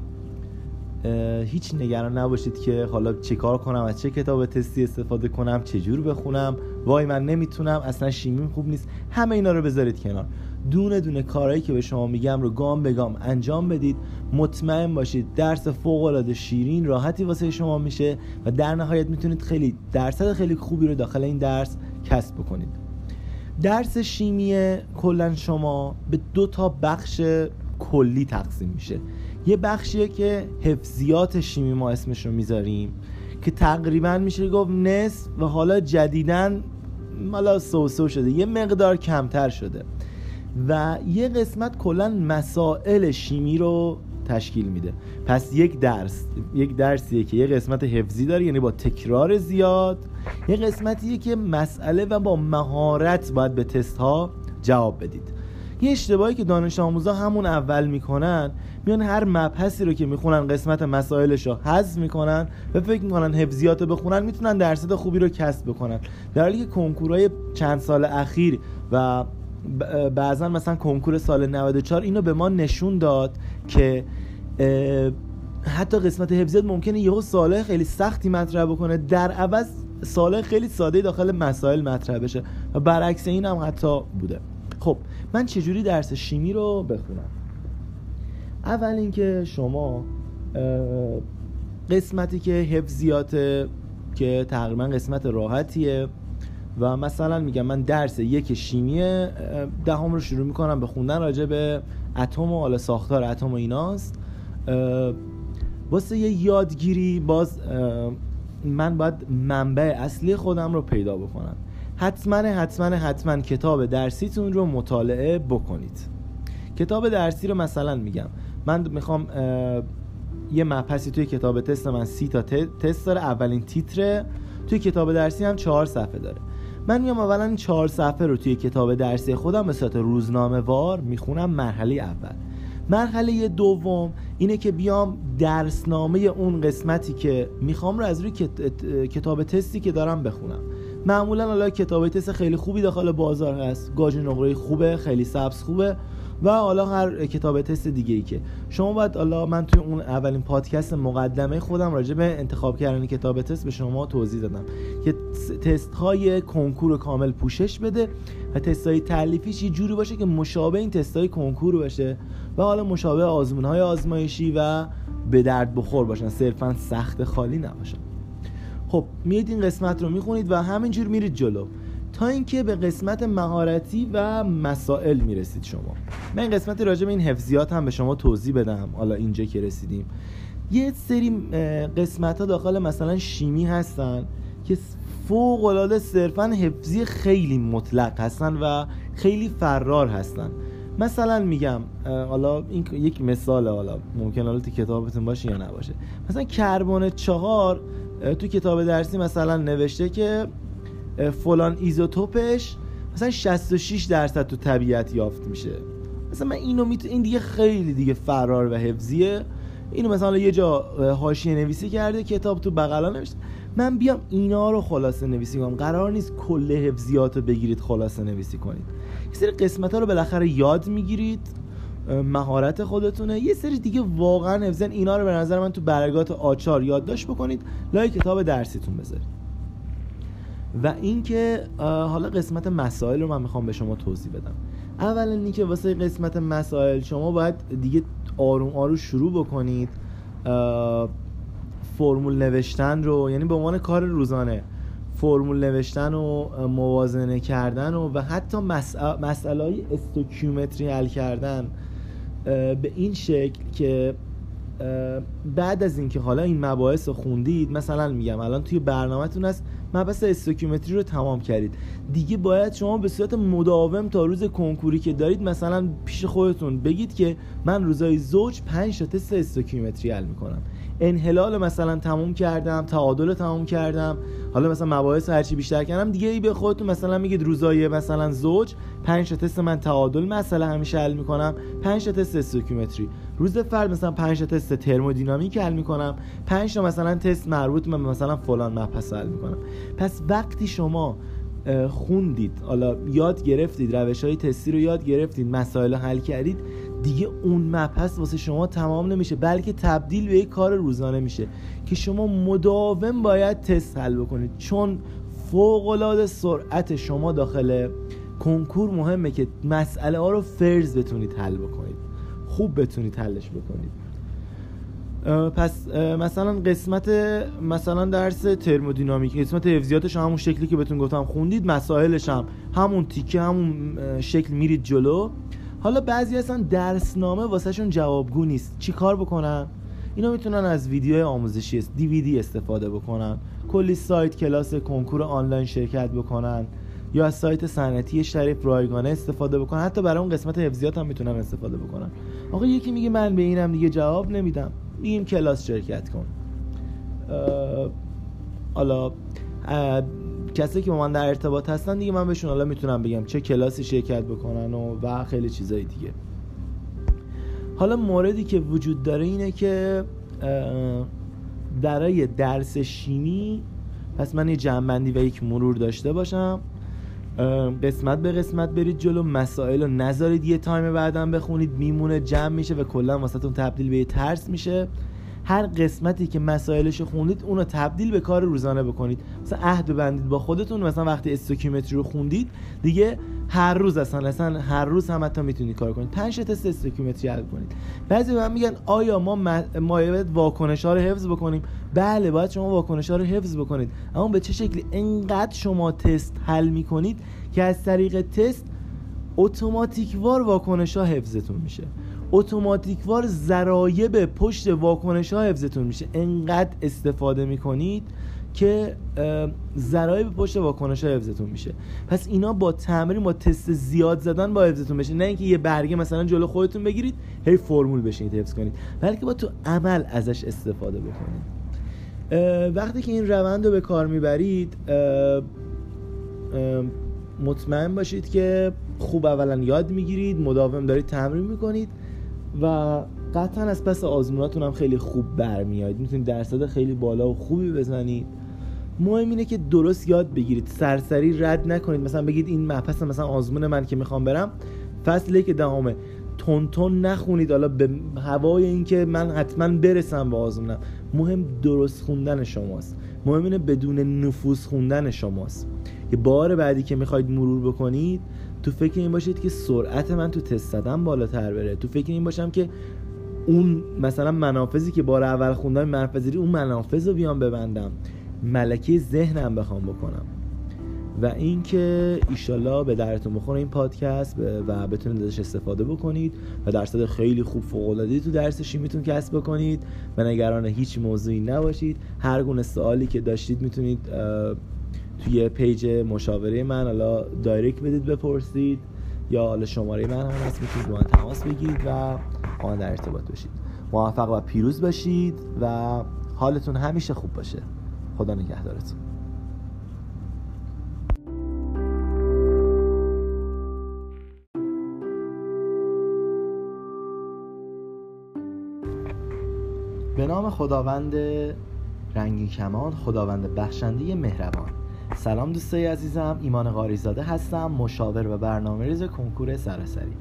هیچ نگران نباشید که حالا چه کار کنم از چه کتاب تستی استفاده کنم چه جور بخونم. وای من نمی‌تونم اصلا شیمیم خوب نیست. همه اینا رو بذارید کنار. دونه دونه کارهایی که به شما میگم رو گام به گام انجام بدید. مطمئن باشید درس فوق العاده شیرین راحتی واسه شما میشه و در نهایت می‌تونید خیلی درصد خیلی خوبی رو داخل این درس کسب بکنید. درس شیمی کلا شما به دو تا بخش کلی تقسیم میشه. یه بخشیه که حفظیات شیمی ما اسمش رو می‌ذاریم که تقریبا میشه گفت نصف و حالا جدیدن حالا سوسو شده یه مقدار کمتر شده. و یه قسمت کلا مسائل شیمی رو تشکیل میده. پس یک درس یک درسیه که یه قسمت حفظی داره یعنی با تکرار زیاد. یه قسمتیه که مسئله و با مهارت باید به تست ها جواب بدید. یه اشتباهی که دانش آموزا همون اول می‌کنن میان هر مبحثی رو که می‌خونن قسمت مسائلش رو حذف می‌کنن و فکر می‌کنن حفظیات بخونن می‌تونن درصد خوبی رو کسب بکنن. در حالی که کنکورهای چند سال اخیر و بعضا مثلا کنکور سال 94 اینو به ما نشون داد که حتی قسمت حفظیات ممکنه یهو ساله خیلی سختی مطرح بکنه. در عوض ساله خیلی ساده داخل مسائل مطرح بشه و برعکس این هم حتی بوده. خب من چجوری درس شیمی رو بخونم؟ اول اینکه شما قسمتی که حفظیات که تقریبا قسمت راحتیه و مثلا میگم من درس یک شیمی دهم رو شروع می‌کنم به خوندن راجع به اتم و حالا ساختار اتم و ایناست. واسه یه یادگیری باز من باید منبع اصلی خودم رو پیدا بکنم. حتما حتما حتما کتاب درسیتون رو مطالعه بکنید. کتاب درسی رو مثلا میگم. من می‌خوام یه مبحثی توی کتاب تست من سی تا تست داره. اولین تیتره توی کتاب درسی هم چهار صفحه داره. من میام اولا چهار صفحه رو توی کتاب درسی خودم به صورت روزنامه وار می‌خونم مرحله اول. مرحله دوم اینه که بیام درسنامه اون قسمتی که می‌خوام رو از روی کتاب تستی که دارم بخونم. معمولا حالا کتاب تست خیلی خوبی داخل بازار هست. گاج نقره خوبه خیلی سبز خوبه و حالا هر کتاب تست دیگه ای که. شما باید حالا من توی اون اولین پادکست مقدمه خودم راجع به انتخاب کردن کتاب تست به شما توضیح دادم که تست های کنکور کامل پوشش بده و تست های تعلیفیش یه جوری باشه که مشابه این تست های کنکور باشه و حالا مشابه آزمون های آزمایشی و به درد بخور باشن. صرفا سخت خالی نباشن خب میید این قسمت رو می‌خونید و همینجور میرید جلو. تا اینکه به قسمت مهارتی و مسائل می‌رسید شما. من قسمت راجع به این حفظیات هم به شما توضیح بدم. حالا اینجا که رسیدیم. یه سری قسمت ها داخل مثلا شیمی هستن که فوق العاده صرفا حفظی خیلی مطلق هستن و خیلی فرار هستن. مثلا میگم حالا این یک مثال حالا ممکن حالا تو کتابتون باشه یا نباشه. مثلا کربن چهار تو کتاب درسی مثلا نوشته که فلان ایزوتوپش مثلا 66 درصد تو طبیعت یافت میشه. مثلا من اینو میتو این دیگه خیلی دیگه فرار و حفظیه. اینو مثلا یه جا حاشیه نویسی کرده کتاب تو بغلا نوشته. من بیام اینا رو خلاصه نویسی کنم. قرار نیست کل حفظیات رو بگیرید خلاصه نویسی کنید. یه سری قسمت ها رو بالاخره یاد می‌گیرید. مهارت خودتونه. یه سری دیگه واقعا حفظن اینا رو به نظر من تو برگات آچار یادداشت بکنید. لای کتاب درسیتون بذارید. و اینکه حالا قسمت مسائل رو من می‌خوام به شما توضیح بدم. اولا اینکه واسه قسمت مسائل شما باید دیگه آروم آروم شروع بکنید. فرمول نوشتن رو یعنی به عنوان کار روزانه فرمول نوشتن و موازنه کردن و, و حتی مسئله های استوکیومتری حل کردن به این شکل که بعد از اینکه حالا این مباحث رو خوندید مثلا میگم الان توی برنامهتون هست مبحث استوکیومتری رو تمام کردید. دیگه باید شما به صورت مداوم تا روز کنکوری که دارید مثلا پیش خودتون بگید که من روزای زوج 5 تا تست استوکیومتری حل می‌کنم. انحلال مثلا تموم کردم تعادل تموم کردم. حالا مثلا مباحث هرچی بیشتر کردم دیگه ای به خودتون مثلا میگید روزای مثلا زوج 5 تا تست من تعادل مسئله همیشه حل می‌کنم 5 تا تست استوکیومتری. روز فرد مثلا 5 تا تست ترمودینامیک حل می‌کنم 5 تا مثلا تست مربوط به مثلا فلان مبحث حل می‌کنم. پس وقتی شما خوندید حالا یاد گرفتید روش های تستی رو یاد گرفتید مسائل حل کردید دیگه اون مبحث واسه شما تمام نمیشه بلکه تبدیل به یک کار روزانه میشه که شما مداوم باید تست حل بکنید. چون فوق العاده سرعت شما داخل کنکور مهمه که مسئله ها رو فرض بتونید حل بکنید. خوب بتونید حلش بکنید. پس مثلا قسمت مثلا درس ترمودینامیک قسمت حفظیاتش همون شکلی که بهتون گفتم خوندید مسائلش هم همون تیکه همون شکل میرید جلو. حالا بعضی اصلا درسنامه واسهشون جوابگو نیست. چی کار بکنن؟ اینا می‌تونن از ویدیو آموزشی دی استفاده بکنن. کلی سایت کلاس کنکور آنلاین شرکت بکنن. یا از سایت صنعتی شریف رایگانه استفاده بکنن. حتی برای اون قسمت حفظیات هم می‌تونن استفاده بکنن. آقا یکی میگه من به اینم دیگه جواب نمیدم. میگیم کلاس شرکت کن. حالا کسی که با من در ارتباط هستن دیگه من بهشون حالا می‌تونم بگم چه کلاسی شرکت بکنن و و خیلی چیزای دیگه. حالا موردی که وجود داره اینه که برای درس شیمی پس من یه جمع‌بندی و یک مرور داشته باشم. قسمت به قسمت برید جلو مسائل رو نذارید یه time بعدم بخونید میمونه جمع میشه و کلا واسهتون تبدیل به یه ترس میشه. هر قسمتی که مسائلش رو خوندید اونو تبدیل به کار روزانه بکنید. مثلا عهد ببندید با خودتون مثلا وقتی استوکیومتری رو خوندید دیگه هر روز اصلا اصلا هر روز هم حتی می‌تونید کار کنید. پنج تست استوکیومتری حل کنید. بعضی من میگن آیا ما ما واکنش ها رو حفظ بکنیم؟ بله باید شما واکنش ها رو حفظ بکنید. اما به چه شکلی؟ انقدر شما تست حل می‌کنید که از طریق تست اتوماتیکوار واکنش ها حفظتون میشه. اتوماتیکوار ذرایب پشت واکنش ها حفظتون میشه. انقدر استفاده می‌کنید که ذرایب پشت واکنش ها حفظتون میشه. پس اینا با تمرین با تست زیاد زدن با حفظتون بشه. نه اینکه یه برگه مثلا جلو خودتون بگیرید هی فرمول بشینید حفظ کنید. بلکه با تو عمل ازش استفاده بکنید. وقتی که این روند رو به کار می‌برید مطمئن باشید که خوب اولا یاد می‌گیرید مداوم دارید تمرین می‌کنید. و قطعا از پس آزموناتون هم خیلی خوب برمیاد می‌تونید درصد خیلی بالا و خوبی بزنید. مهم اینه که درست یاد بگیرید. سرسری رد نکنید. مثلا بگید این مپس مثلا آزمون من که می‌خوام برم. فصل که دهمه تون تون نخونید. حالا به هوای اینکه من حتما برسم به آزمونم. مهم درست خوندن شماست. مهم اینه بدون نفوذ خوندن شماست. یه بار بعدی که می‌خواید مرور بکنید تو فکر این باشید که سرعت من تو تست زدن بالاتر بره. تو فکر این باشم که اون مثلا منافذی که بار اول خوندم منفذی اون منافذ رو بیام ببندم. ملکه ذهنم بخوام بکنم. و اینکه ایشالله به دردتون بخوره این پادکست و بتونید ازش استفاده بکنید و درصد خیلی خوب فوق العاده تو درس شیمیتون کسب بکنید. و نگران هیچ موضوعی نباشید. هر گونه سوالی که داشتید می‌تونید توی page مشاوره من حالا direct بدید بپرسید یا حالا شماره من هم هست می‌تونید با من تماس بگیرید و با در ارتباط باشید. موفق و پیروز باشید و حالتون همیشه خوب باشه. خدا نگهدارتون. به نام خداوند رنگین کمان خداوند بخشنده مهربان. سلام دوستای عزیزم ایمان قاریزاده هستم مشاور و برنامه ریز کنکور سراسری.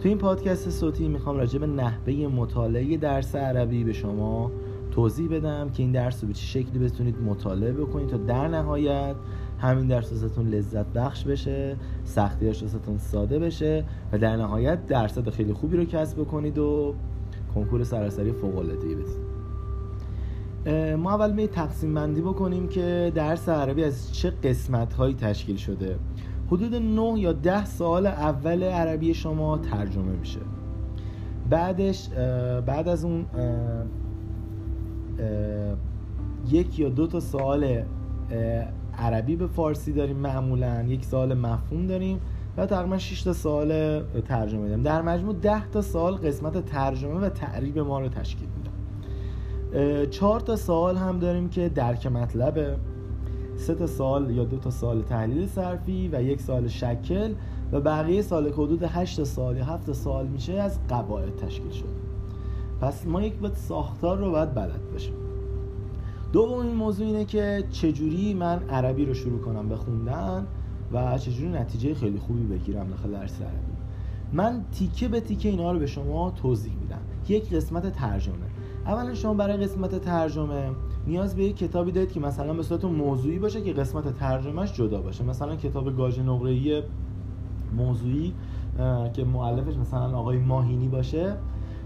تو این پادکست صوتی می‌خوام راجع به نحوه مطالعه درس عربی به شما توضیح بدم که این درس رو به چه شکلی بتونید مطالعه بکنید تا در نهایت همین درس واسهتون لذت بخش بشه سختیاش واسهتون ساده بشه و در نهایت درصد خیلی خوبی رو کسب بکنید و کنکور سراسری فوق العاده بدید. ما اول می تقسیم بندی بکنیم که درس عربی از چه قسمت هایی تشکیل شده. حدود 9 یا 10 سال اول عربی شما ترجمه میشه. بعدش بعد از اون یک یا دو تا سوال عربی به فارسی داریم معمولا یک سال مفهوم داریم و تقریبا 6 تا سال ترجمه داریم در مجموع 10 تا سال قسمت ترجمه و تعریب ما رو تشکیل چهار تا سال هم داریم که درک مطلبه. سه تا سال یا دو تا سال تحلیل صرفی و یک سال شکل و بقیه سال که حدود 8 سال یا 7 سال میشه از قواعد تشکیل شده. پس ما یک باید ساختار رو باید بلد باشیم. دومین موضوع اینه که چجوری من عربی رو شروع کنم به خوندن و چجوری نتیجه خیلی خوبی بگیرم داخل درس عربی. من تیکه به تیکه اینا رو به شما توضیح میدم. یک قسمت ترجمه. اولا شما برای قسمت ترجمه نیاز به یک کتابی دارید که مثلا به صورت موضوعی باشه که قسمت ترجمهش جدا باشه. مثلا کتاب گاج نقره‌ای موضوعی که معلفش مثلا آقای ماهینی باشه.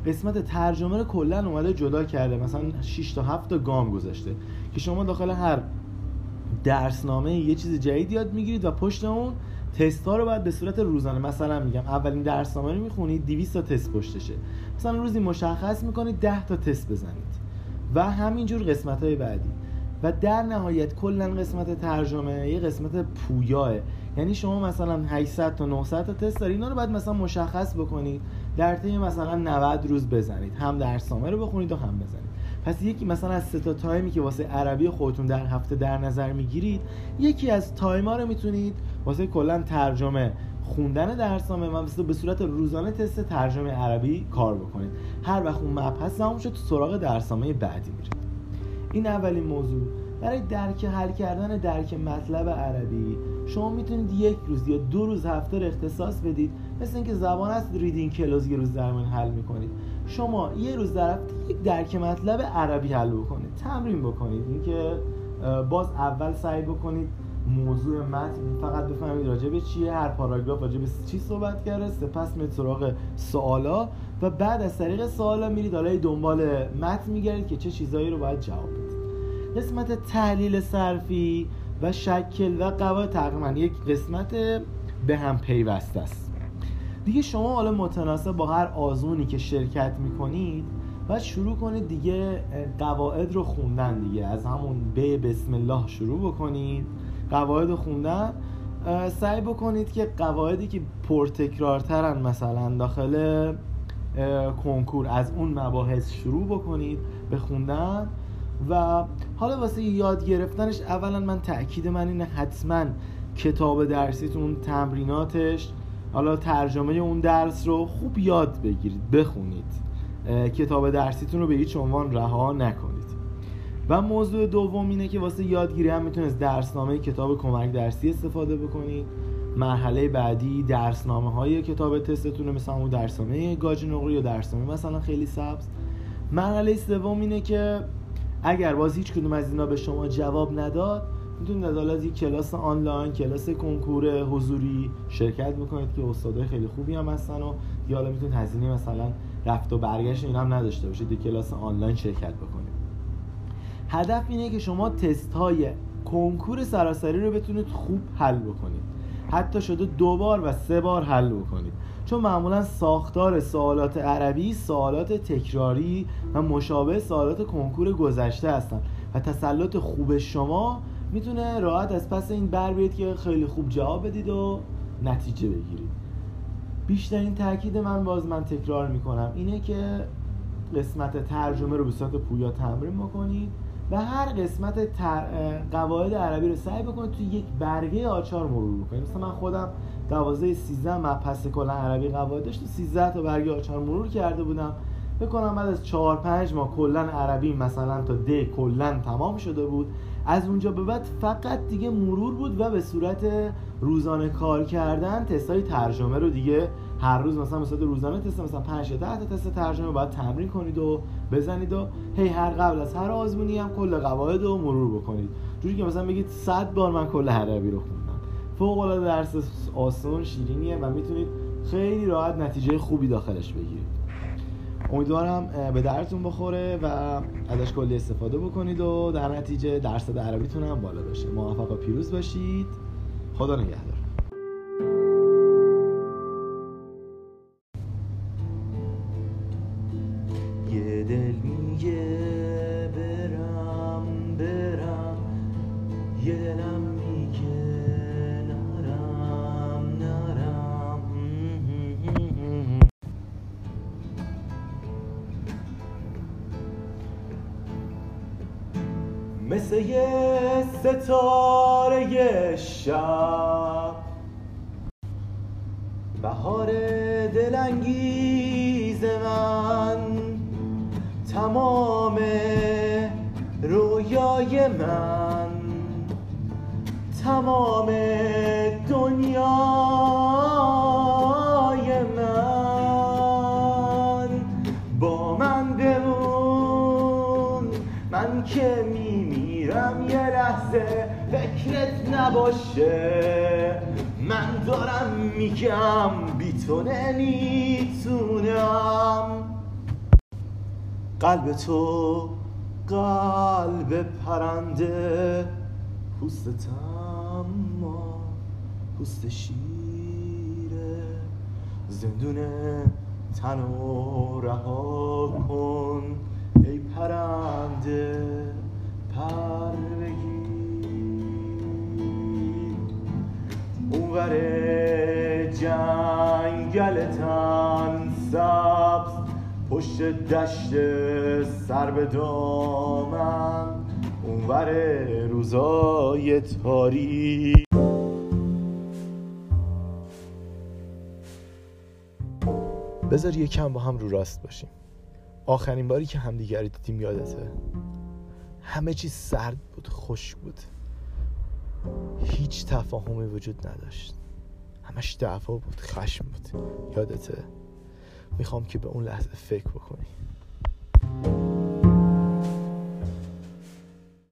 قسمت ترجمه رو کلا اومده جدا کرده. مثلا 6 تا 7 تا گام گذاشته. که شما داخل هر درسنامه یه چیز جدید یاد می‌گیرید و پشت اون تست ها رو باید به صورت روزانه. مثلا میگم اولین درسنامه رو می‌خونید 200 تا تست پشتشه. مثلا روزی مشخص می‌کنید 10 تا تست بزنید. و همینجور قسمت های بعدی. و در نهایت کلا قسمت ترجمه یه قسمت پویاه. یعنی شما مثلا 800 تا 900 تا تست دارید اینا رو باید مثلا مشخص بکنید. در طی مثلا 90 روز بزنید. هم درسنامه رو بخونید و هم بزنید. پس یکی مثلا از سه تا تایمی که واسه عربی خودتون در هفته در نظر می‌گیرید یکی از تایما رو می‌تونید واسه کلا ترجمه خوندن درسنامه من به صورت روزانه تست ترجمه عربی کار بکنید هر وقت اون مبحث تموم شد سراغ درسنامه بعدی میرید این اولین موضوع. برای درک حل کردن درک مطلب عربی شما می‌تونید یک روز یا دو روز هفته رو اختصاص بدید. مثل اینکه زبان هست ریدینگ کلاس یه روز درمان حل می‌کنید. شما یه روز در هفته یک درک مطلب عربی حل بکنید. تمرین بکنید. اینکه باز اول سعی بکنید. موضوع متن. فقط بفهمید راجع به چیه هر پاراگراف راجع به چی صحبت کرده. سپس میرید سراغ سوالا و بعد از طریق سوالا میرید حالا دنبال متن میگردید که چه چیزایی رو باید جواب بدید. قسمت تحلیل صرفی و شکل و قواعد تقریبا یک قسمت به هم پیوسته است. دیگه شما حالا متناسب با هر آزمونی که شرکت می‌کنید و شروع کنید دیگه قواعد رو خوندن دیگه. از همون به بسم الله شروع بکنید. قواعد رو خوندن سعی بکنید که قواعدی که پرتکرارترن مثلا داخل کنکور از اون مباحث شروع بکنید به خوندن و حالا واسه یاد گرفتنش اولا من تاکید من اینه حتما کتاب درسیتون تمریناتش حالا ترجمه اون درس رو خوب یاد بگیرید بخونید. کتاب درسیتون رو به هیچ عنوان رها نکنید. و موضوع دوم اینه که واسه یادگیری هم می‌تونید درسنامه کتاب کمک درسی استفاده بکنید. مرحله بعدی درسنامه های کتاب تستتون مثل همون درسنامه گاج نقری یا درسنامه مثلا خیلی سبز. مرحله سوم اینه که اگر باز هیچ کدوم از اینا به شما جواب نداد می‌تونید از یک کلاس آنلاین کلاس کنکور حضوری شرکت بکنید که استادای خیلی خوبی هم هستن و یا حالا می‌تونید هزینه مثلا رفت و برگشت این هم نداشته باشید یک کلاس آنلاین شرکت بکنید. هدف اینه که شما تست های کنکور سراسری رو بتونید خوب حل بکنید. حتی شده دو بار و سه بار حل بکنید. چون معمولا ساختار سوالات عربی سوالات تکراری و مشابه سوالات کنکور گذشته هستن. و تسلط خوب شما می‌تونه راحت از پس این بر بیاد که خیلی خوب جواب بدید و نتیجه بگیرید. بیشترین تاکید من باز من تکرار می‌کنم اینه که قسمت ترجمه رو به صورت پویا تمرین بکنید. و هر قسمت تر... قواعد عربی رو سعی بکنید توی یک برگه آچار مرور بکنید. مثلا من خودم دوازه 13 مبحث کلا عربی قواعد داشت. 13 تا برگه آچار مرور کرده بودم. بکنم بعد از 4 5 ماه کلا عربی مثلا تا د کلا تمام شده بود. از اونجا به بعد فقط دیگه مرور بود و به صورت روزانه کار کردن تستای ترجمه رو دیگه هر روز مثلا مثلا روزانه تست مثلا 5 تا 10 تست ترجمه باید تمرین کنید و بزنید و هی هر قبل از هر آزمونی هم کل قواعد رو مرور بکنید. جوری که مثلا بگید 100 بار من کل عربی رو خوندم. فوق العاده درس آسون شیرینیه و می‌تونید خیلی راحت نتیجه خوبی داخلش بگیرید. امیدوارم به درتون بخوره و ازش کلی استفاده بکنید و در نتیجه درصد عربیتون هم بالا بشه موفق و پیروز باشید. خدا نگهدار. من تمام دنیای من. با من بمون من که میمیرم یه لحظه فکرت نباشه. من دارم میگم بی تو نمی‌تونم. قلب تو قلب پرنده پوستتم ما پوست شیره. زندونه تن و رها کن ای پرنده پر اونور جنگلتن سبز پشت دشت سر به دامن اونور روزای تاری بذار یکم با هم رو راست باشیم. آخرین باری که همدیگری دیدیم یادته. همه چیز سرد بود خشک بود. هیچ تفاهمی وجود نداشت. همش دعوا بود خشم بود. یادته؟ می‌خوام که به اون لحظه فکر بکنی.